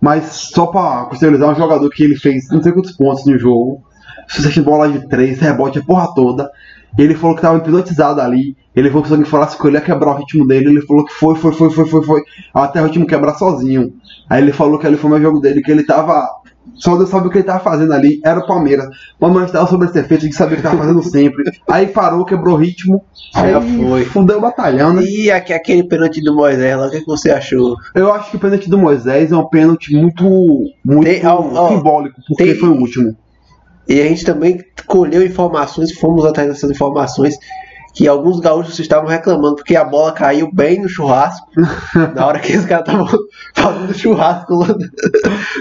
Mas só pra contextualizar, um jogador que ele fez não sei quantos pontos no jogo, sucesso de bola de três, rebote, a porra toda. Ele falou que tava hipnotizado ali. Ele falou que se falasse com ele ia quebrar o ritmo dele. Ele falou que foi, foi, foi, foi, foi, foi. Até o ritmo quebrar sozinho. Aí ele falou que ali foi o jogo dele, que ele tava. Só Deus sabe o que ele tava fazendo ali. Era o Palmeiras. O Palmeiras tava sobre esse efeito de saber o que tava fazendo sempre. Aí parou, quebrou o ritmo. Aí Já foi. Fundeu o batalhão, né? E aque- aquele pênalti do Moisés lá, o que, que você achou? Eu acho que o pênalti do Moisés é um pênalti muito, muito Tem- ó, simbólico, porque tem- foi o último. E a gente também colheu informações, fomos atrás dessas informações, que alguns gaúchos estavam reclamando porque a bola caiu bem no churrasco, na hora que os caras estavam fazendo churrasco lá.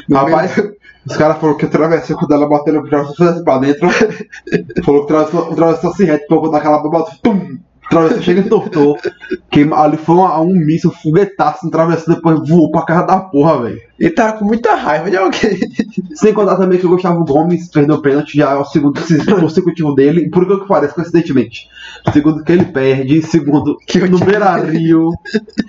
no Rapaz, os caras falaram que o travessão, quando ela bateu no travessão, assim pra dentro. falou que o travessão, o travessão se reto, pegou daquela bomba, pum! O travessão chega e tortou. Que ali foi uma- um míssil, um foguetaço no travessão, depois voou pra casa da porra, velho. Ele tava com muita raiva de alguém. Sem contar também que o Gustavo Gomes perdeu o pênalti, já é o segundo consecutivo dele, por que que parece, coincidentemente. Segundo que ele perde, segundo Que no Beira Rio.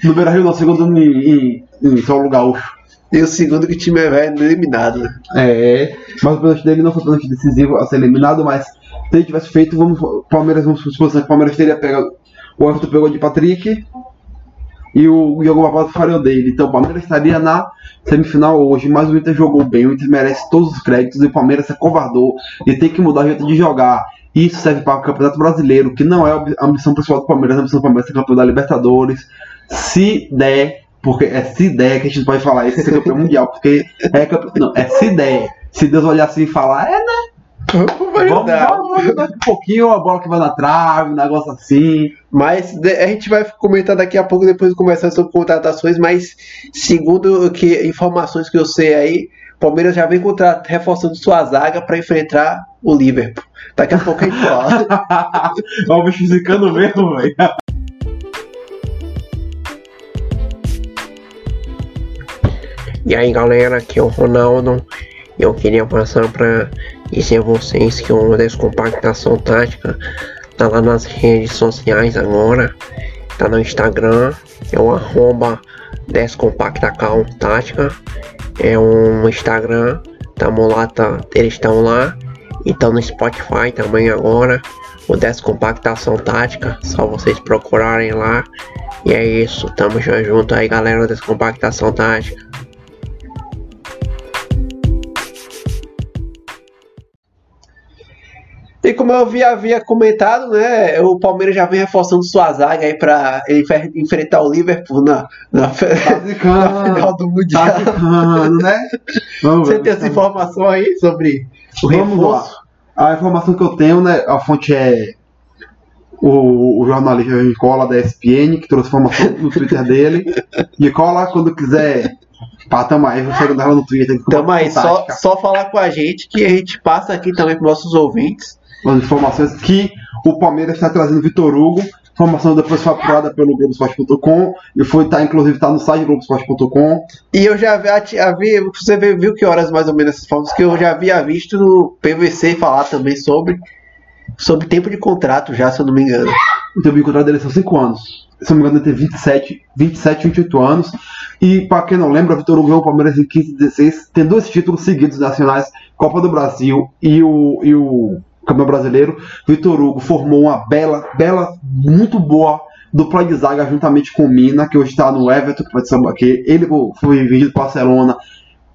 No Beira Rio, não, segundo em, em, em São Gaúcho. E o segundo que o time é velho eliminado. né? É, mas o pênalti dele não foi pênalti decisivo a ser eliminado, mas se ele tivesse feito, vamos, Palmeiras, vamos supor que o Palmeiras teria pegado, o Everton pegou de Patrick e o Diogo faria o dele. Então o Palmeiras estaria na semifinal hoje, mas o Inter jogou bem, o Inter merece todos os créditos e o Palmeiras se acovardou e tem que mudar o jeito de jogar. Isso serve para o Campeonato Brasileiro, que não é a ambição principal do Palmeiras, a ambição do Palmeiras é campeão da Libertadores. Se der, porque é se der que a gente pode falar isso, ser campeão mundial, porque é campeão, não, é se der. Se Deus olhar assim e falar, é, vamos, ajudar. vamos, vamos daqui a pouquinho, a bola que vai na trave, um negócio assim. Mas a gente vai comentar daqui a pouco, depois de conversar sobre contratações, mas segundo o que informações que eu sei aí, o Palmeiras já vem contra, reforçando sua zaga para enfrentar o Liverpool. Daqui a pouco a gente fala. Ó, o bicho zicando mesmo, velho. E aí galera, aqui é o Ronaldo. Eu queria passar para dizer a vocês que o Descompactação Tática tá lá nas redes sociais agora. Tá no Instagram, é o arroba. É um Instagram, tamo lá, tá, eles estão lá. E tá no Spotify também agora. O Descompactação Tática, só vocês procurarem lá. E é isso, tamo junto aí galera, Descompactação Tática. E como eu havia, havia comentado, né, o Palmeiras já vem reforçando sua zaga aí enfer- enfrentar o Liverpool na, na, na final do Mundial. tá né? Vamos Você tem essa informação aí sobre o Vamos reforço? lá. A informação que eu tenho, né, a fonte é o, o jornalista Nicola da ESPN, que trouxe informação no Twitter dele. Nicola, quando quiser, pá, tamo aí, vou chegando ela no Twitter. Então, aí, só, só falar com a gente que a gente passa aqui também para nossos ouvintes. As informações que o Palmeiras está trazendo Vitor Hugo. Informação depois foi apurada pelo Globoesporte.com e foi, tá, inclusive, tá no site do Globoesporte.com. E eu já vi, havia, você viu que horas mais ou menos essas fotos que eu já havia visto no PVC falar também sobre sobre tempo de contrato já, se eu não me engano. O contrato dele são 5 anos. Se eu não me engano, ele tem 27, 27, 28 anos. E, para quem não lembra, Vitor Hugo veio ao Palmeiras em 15 e 16. Tem dois títulos seguidos nacionais: Copa do Brasil e o, e o Campeão Brasileiro. Vitor Hugo formou uma bela, bela, muito boa dupla de zaga juntamente com o Mina, que hoje está no Everton, que pode ser aqui. Ele foi vendido para Barcelona.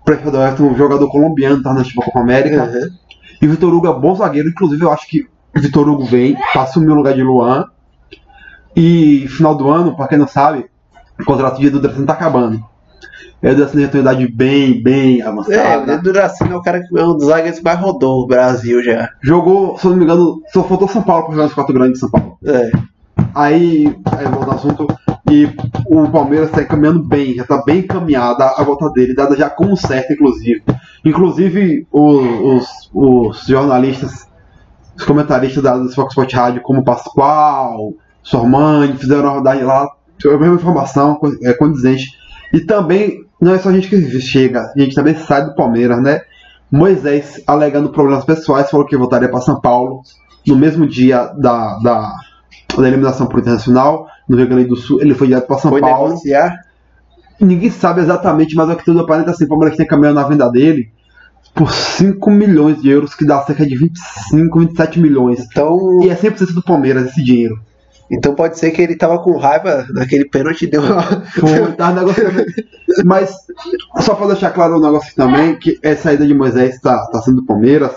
Prefeito do Everton, um jogador colombiano, tá na Copa América. Uhum. E Vitor Hugo é bom zagueiro, inclusive eu acho que o Vitor Hugo vem para assumir o lugar de Luan. E final do ano, para quem não sabe, o contrato de Dudracino tá acabando. E o Dudracino já tem uma idade bem, bem É, o avançada. Duracino é o cara que é um dos zagueiros que mais rodou o Brasil já. Jogou, se eu não me engano, só faltou São Paulo para jogar nos quatro grandes de São Paulo. É. Aí, aí volta ao assunto, e o Palmeiras está caminhando bem, já está bem encaminhada a volta dele, dada já como certo, inclusive. Inclusive, o- os, os jornalistas, os comentaristas da Fox Sport Rádio, como Pascoal, Sormani, fizeram a rodagem lá, a mesma informação, é condizente. E também, não é só a gente que chega, a gente também sai do Palmeiras, né? Moisés, alegando problemas pessoais, falou que voltaria para São Paulo no mesmo dia da, da, da eliminação pro Internacional, no Rio Grande do Sul. Ele foi direto para São Foi Paulo. negociar. Ninguém sabe exatamente, mas o que tudo aparenta assim, o Palmeiras tem caminhando na venda dele por 5 milhões de euros, que dá cerca de 25, 27 milhões. Então, E é 100% do Palmeiras esse dinheiro. Então pode ser que ele tava com raiva naquele pênalti e deu uma. Mas, só pra deixar claro um negócio também, que essa saída de Moisés tá, tá sendo do Palmeiras.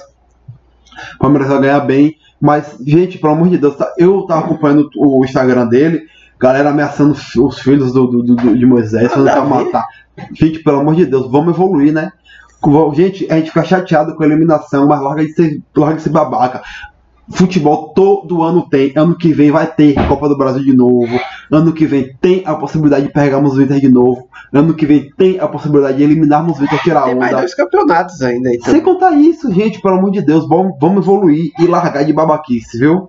O Palmeiras vai ganhar bem. Mas, gente, pelo amor de Deus, tá- eu tava acompanhando o Instagram dele, galera ameaçando os filhos do, do- do- de Moisés, falando pra matar. Gente, pelo amor de Deus, vamos evoluir, né? Gente, a gente fica chateado com a eliminação, mas larga de ser, larga de ser babaca. Futebol todo ano tem. Ano que vem vai ter Copa do Brasil de novo. Ano que vem tem a possibilidade de pegarmos o Inter de novo. Ano que vem tem a possibilidade de eliminarmos o Inter tirar Tem mais dois campeonatos ainda. Então. Sem contar isso, gente, pelo amor de Deus, vamos, vamos evoluir e largar de babaquice, viu?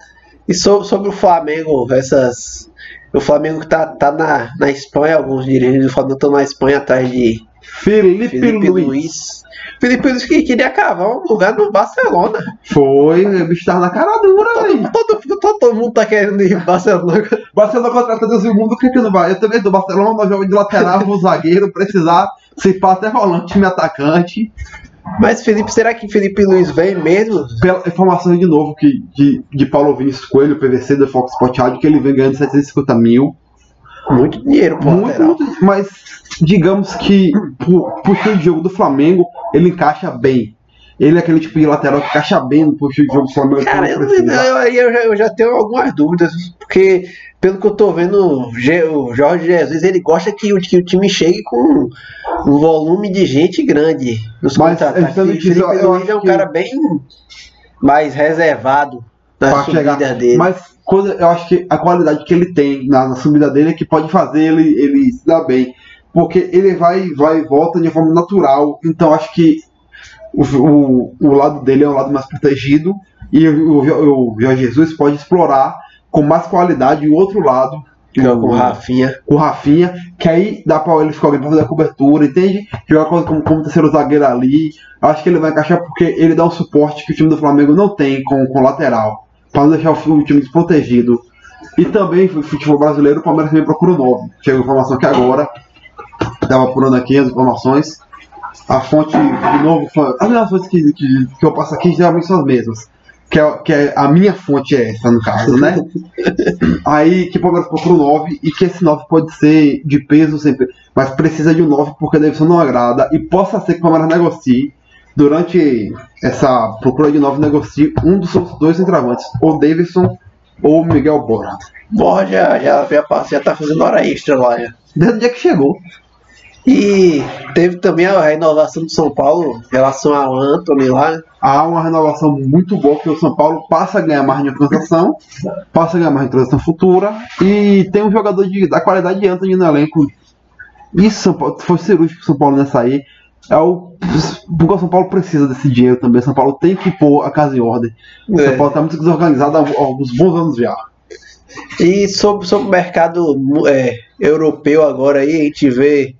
E so- sobre o Flamengo, essas. O Flamengo que tá, tá na, na Espanha, alguns dirigentes do Flamengo estão na Espanha atrás de Felipe, Felipe Luiz. Luiz. Felipe Luiz que queria cavar um lugar no Barcelona. Foi, o bicho tava na cara dura, velho. Todo, todo, todo mundo tá querendo ir Barcelona. Barcelona contrata Deus e o mundo, o que que não vai? Eu também do Barcelona, nós jogamos de lateral, vou zagueiro, precisar, se pá até volante, me atacante. Mas Felipe, será que Felipe Luiz vem mesmo? Pela informação de novo que de, de Paulo Vinícius Coelho, PVC da Fox Sport Rádio, que ele vem ganhando 750 mil. Muito dinheiro pro Muito, muito, mas digamos que pro, pro estilo de jogo do Flamengo, ele encaixa bem. Ele é aquele tipo de lateral que encaixa bem no estilo de jogo do Flamengo. Cara, eu, eu, eu, já, eu já tenho algumas dúvidas, porque pelo que eu tô vendo, o Ge- o Jorge Jesus, ele gosta que, o- que o time chegue com um volume de gente grande nos Mas, isso, Felipe Luiz é um que- cara bem mais reservado pra na subida chegar. dele. Mas quando, eu acho que a qualidade que ele tem na, na subida dele é que pode fazer ele, ele se dar bem. Porque ele vai, vai e volta de forma natural. Então acho que o, o, o lado dele é um lado mais protegido. E o, o, o Jorge Jesus pode explorar com mais qualidade o outro lado. Joga com o Rafinha. com o Rafinha, que aí dá pra ele ficar alguém pra fazer a cobertura, entende? Jogar como, como, terceiro zagueiro ali. Acho que ele vai encaixar porque ele dá um suporte que o time do Flamengo não tem com, com lateral. Pra não deixar o, o time desprotegido. E também, o futebol brasileiro, o Palmeiras também procura o 9. Chega a informação aqui agora. Tava apurando aqui as informações. A fonte, de novo, foi- as fontes que, que, que eu passo aqui geralmente são as mesmas. Que é, que é- a minha fonte é essa, no caso, né? Aí que o Palmeiras procura um 9 e que esse 9 pode ser de peso sempre, mas precisa de um 9 porque a divisão não agrada e possa ser que o Palmeiras negocie durante essa procura de novo negocie um dos seus dois centroavantes, ou Davidson ou Miguel Borja. Borja já, já, já, já tá fazendo hora extra lá já. Desde o dia que chegou. E teve também a renovação do São Paulo em relação ao Anthony lá. Há uma renovação muito boa que o São Paulo passa a ganhar mais de transação, passa a ganhar mais de transação futura e tem um jogador de, da qualidade de Anthony no elenco. Isso, fosse cirúrgico o São Paulo nessa aí, é o, porque o São Paulo precisa desse dinheiro também. O São Paulo tem que pôr a casa em ordem. O É. São Paulo está muito desorganizado há, alguns bons anos já. E sobre, sobre o mercado é, europeu agora aí, a gente vê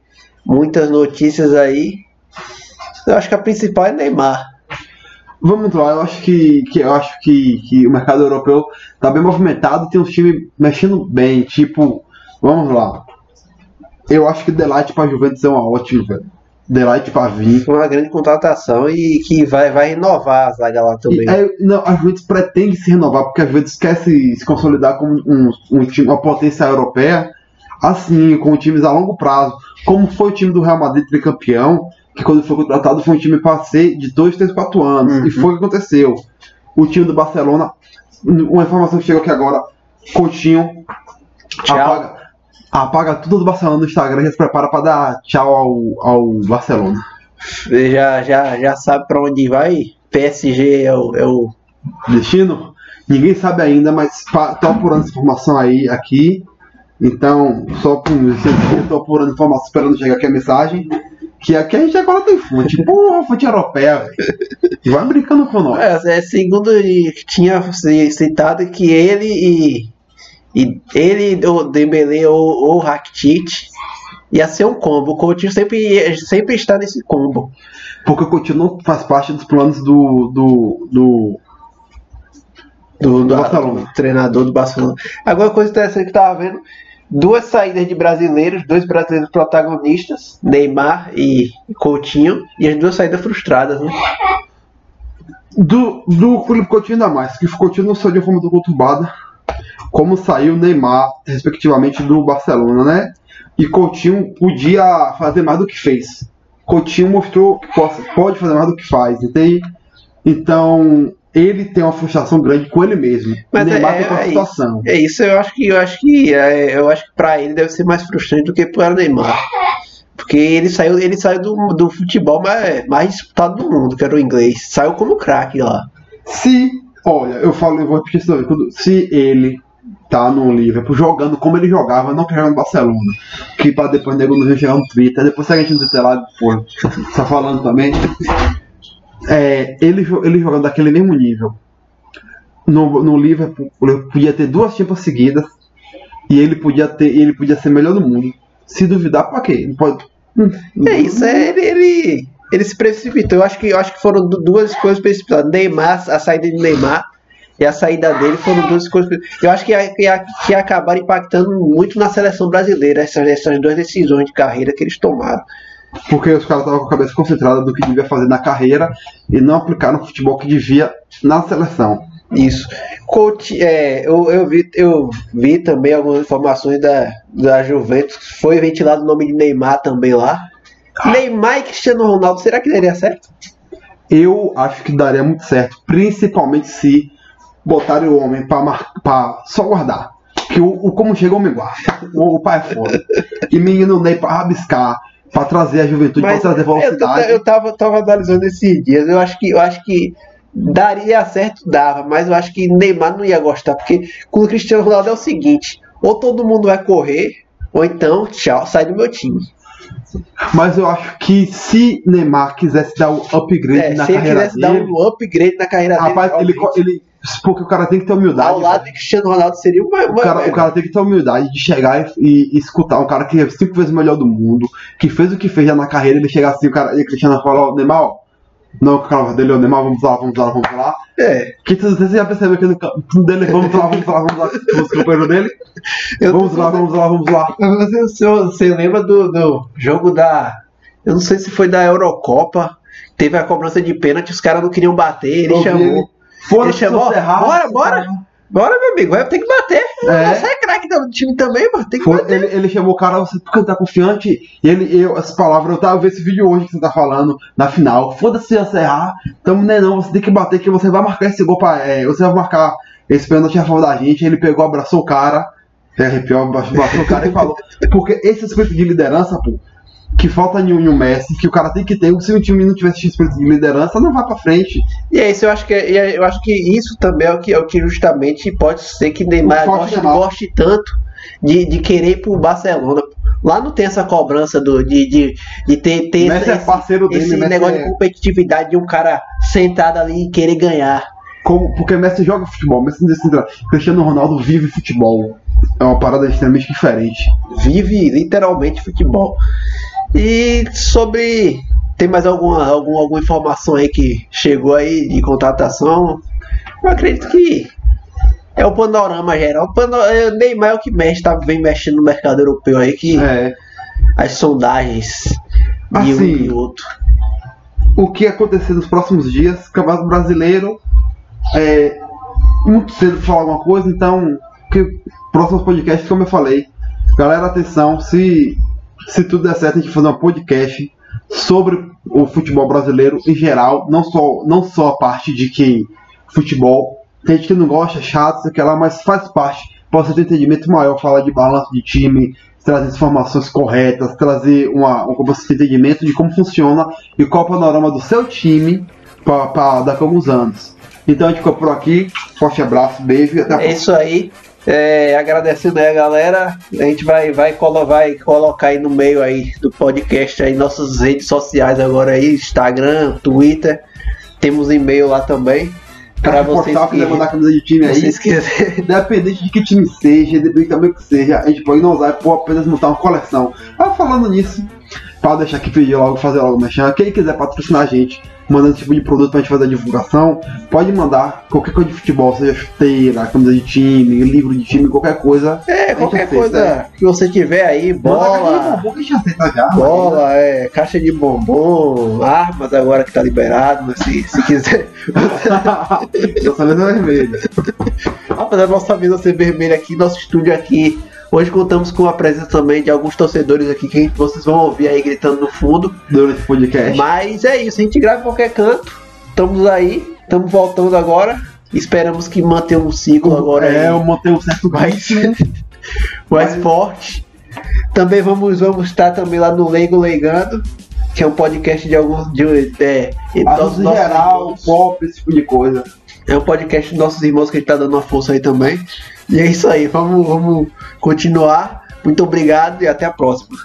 muitas notícias aí. Eu acho que a principal é Neymar. Vamos lá, eu acho que, que eu acho que, que o mercado europeu tá bem movimentado, tem uns times mexendo bem, tipo, vamos lá. Eu acho que Delight pra Juventus é uma ótima, velho. Delight. Foi uma grande contratação e que vai, vai renovar a zaga lá também. Aí, não, a Juventus pretende se renovar, porque a Juventus quer se, se consolidar como um, um time, uma potência europeia, assim, com times a longo prazo. Como foi o time do Real Madrid tricampeão, que quando foi contratado foi um time para ser de 2, 3, 4 anos. Uhum. E foi o que aconteceu. O time do Barcelona, uma informação que chegou aqui agora, Coutinho Tchau. apaga, apaga tudo do Barcelona no Instagram e já se prepara para dar tchau ao, ao Barcelona. Você já, já, já sabe pra onde vai? PSG é o, é o Destino? Ninguém sabe ainda, mas tô apurando essa informação aí aqui. Então, só por eu tô apurando informação, esperando chegar aqui a mensagem. Que aqui a gente agora tem fonte. Porra, fonte europeia, velho. Vai brincando com nós. É, é, segundo tinha citado que ele e, e ele, o Dembele ou o Rakitic ia ser um combo. O Coutinho sempre, sempre está nesse combo. Porque o Coutinho não faz parte dos planos do. do. do. Do, do, Barcelona. do treinador do Barcelona. Agora, coisa interessante que eu tava vendo: duas saídas de brasileiros, dois brasileiros protagonistas, Neymar e Coutinho, e as duas saídas frustradas, né? do, do Felipe Coutinho ainda mais. Que o Coutinho não saiu de forma tão conturbada. Como saiu Neymar, respectivamente, do Barcelona, né? E Coutinho podia fazer mais do que fez. Coutinho mostrou que pode, fazer mais do que faz, entende? Então, ele tem uma frustração grande com ele mesmo. Mas Neymar é- tem é isso. situação. É isso, eu acho que eu acho que é, eu acho que para ele deve ser mais frustrante do que para o Neymar. Porque ele saiu, ele saiu do, do futebol mais, mais disputado do mundo, que era o inglês. Saiu como craque lá. Se, olha, eu falo, eu vou repetir isso quando- se ele tá no Liverpool jogando como ele jogava, não quer no Barcelona, que pra depois nego não chegar no Twitter, depois segue a gente no Twitter lá, pô, tá falando também. É, ele, ele jogando daquele mesmo nível. No, no Liverpool, podia ter duas Champions seguidas e ele podia ter, ele podia ser melhor do mundo. Se duvidar, pra quê? Não pode. É isso, é, ele, ele, ele se precipitou. Eu acho que, eu acho que foram du- duas coisas precipitadas. Neymar, a saída de Neymar e a saída dele foram duas coisas. Eu acho que, que, que acabaram impactando muito na seleção brasileira, essas, essas duas decisões de carreira que eles tomaram. Porque os caras estavam com a cabeça concentrada do que devia fazer na carreira e não aplicaram o futebol que devia na seleção. Isso. Coach, é, eu, eu, vi, eu vi também algumas informações da, da Juventus. Foi ventilado o nome de Neymar também lá. Neymar e Cristiano Ronaldo, será que daria certo? Eu acho que daria muito certo, principalmente se botarem o homem pra, mar... pra só guardar. Que o, o como chega, o homem guarda. O, o pai é foda. E menino Ney pra rabiscar, pra trazer a juventude, Mas pra trazer eu, velocidade. eu tava, tava analisando esses dias. Eu acho que eu acho que daria certo, dava, mas eu acho que Neymar não ia gostar, porque com o Cristiano Ronaldo é o seguinte: ou todo mundo vai correr, ou então, tchau, sai do meu time. Mas eu acho que se Neymar quisesse dar o upgrade É, na se ele carreira quisesse dar dele, um upgrade na carreira rapaz, dele, ele, realmente, ele. Porque o cara tem que ter humildade. ao lado de Cristiano Ronaldo seria uma. O cara, o cara tem que ter humildade de chegar e, e escutar um cara que é cinco vezes o melhor do mundo, que fez o que fez já na carreira, ele chegar assim, o cara, e o Cristiano fala, ó, Neymar, não, o cara dele, ó, Neymar, vamos lá, vamos lá, vamos lá. É, Que você já percebeu que no dele, vamos lá, vamos lá, vamos lá, os companheiros dele, eu vamos lá, vamos lá, vamos lá. Você, você, lembra do, do jogo da. Eu não sei se foi da Eurocopa. Teve a cobrança de pênalti, os caras não queriam bater, ele Eu chamou. Ele chamou, bora, bora. Bora, meu amigo, vai ter que bater. É. Você é craque do time também, mano. Tem que Foi- bater. ele, ele chamou o cara, você tá confiante. E ele, eu, essas palavras, eu tava vendo esse vídeo hoje que você tá falando na final. Foda-se se você errar. Tamo nem não, você tem que bater que você vai marcar esse gol pra. é, você vai marcar esse pênalti a favor da gente. Ele pegou, abraçou o cara. É, arrepiou, abraçou abraçou o cara e falou. Porque esse espírito de liderança, pô, que falta em um, Messi, que o cara tem que ter. Se o time não tivesse esse espírito de liderança, não vai pra frente. E é isso, eu acho que e é- eu acho que isso também é o que, é o que justamente pode ser que Neymar goste, goste tanto de, de querer ir pro Barcelona. Lá não tem essa cobrança do, de, de, de ter, ter esse, é parceiro dele, esse negócio é- de competitividade de um cara sentado ali e querer ganhar. Como, porque Messi joga futebol, Messi não decide. Cristiano Ronaldo vive futebol. É uma parada extremamente diferente. Vive literalmente futebol. E sobre. Tem mais alguma, alguma, alguma informação aí que chegou aí de contratação? Eu acredito que é o panorama geral. O é, Neymar é o que mexe, tá, vem mexendo no mercado europeu aí, que É. as sondagens de um Assim, e outro. o que acontecer nos próximos dias, Campeonato Brasileiro, é muito cedo pra falar alguma coisa, então, que próximos podcasts, como eu falei, galera, atenção, se, se tudo der certo, a gente fazer um podcast sobre o futebol brasileiro em geral, não só, não só a parte de que futebol, tem gente que não gosta, é chato, sei lá, mas faz parte, você ter um entendimento maior, falar de balanço de time, trazer informações corretas, trazer uma, um entendimento de como funciona e qual é o panorama do seu time para daqui a alguns anos. Então a gente ficou por aqui. Forte abraço, beijo e até a É próxima. isso aí. É, agradecendo aí a galera. A gente vai, vai, colo- vai colocar aí no meio aí do podcast aí nossas redes sociais agora aí, Instagram, Twitter. Temos e-mail lá também. Para vocês que, quiser mandar camisa de time aí, independente de que time seja, independente também que seja, a gente pode não usar por apenas montar uma coleção. Ah, falando nisso, para deixar aqui pedir logo, fazer logo mexer, quem quiser patrocinar a gente, mandando esse tipo de produto pra gente fazer a divulgação, pode mandar qualquer coisa de futebol, seja chuteira, camisa de time, livro de time, qualquer coisa. É, qualquer aceita, coisa que você tiver aí, bola, bombom que a gente aceita já. bola, é, caixa de bombom, armas agora que tá liberado, mas se, se quiser. Dessa vez é vermelho. Apesar da nossa mesa ser vermelha aqui, nosso estúdio aqui. Hoje contamos com a presença também de alguns torcedores aqui que vocês vão ouvir aí gritando no fundo. Durante esse podcast. Mas é isso, a gente grava em qualquer canto. Estamos aí, estamos voltando agora. Esperamos que mantenha um ciclo agora é, aí eu mantenho um certo mais, mais forte. Também vamos, vamos estar também lá no Leigo Leigando, que é um podcast de alguns. De, é, em nossos geral, pop, esse tipo de coisa. É um podcast dos nossos irmãos que a gente tá dando uma força aí também. E é isso aí, vamos, vamos continuar. Muito obrigado e até a próxima.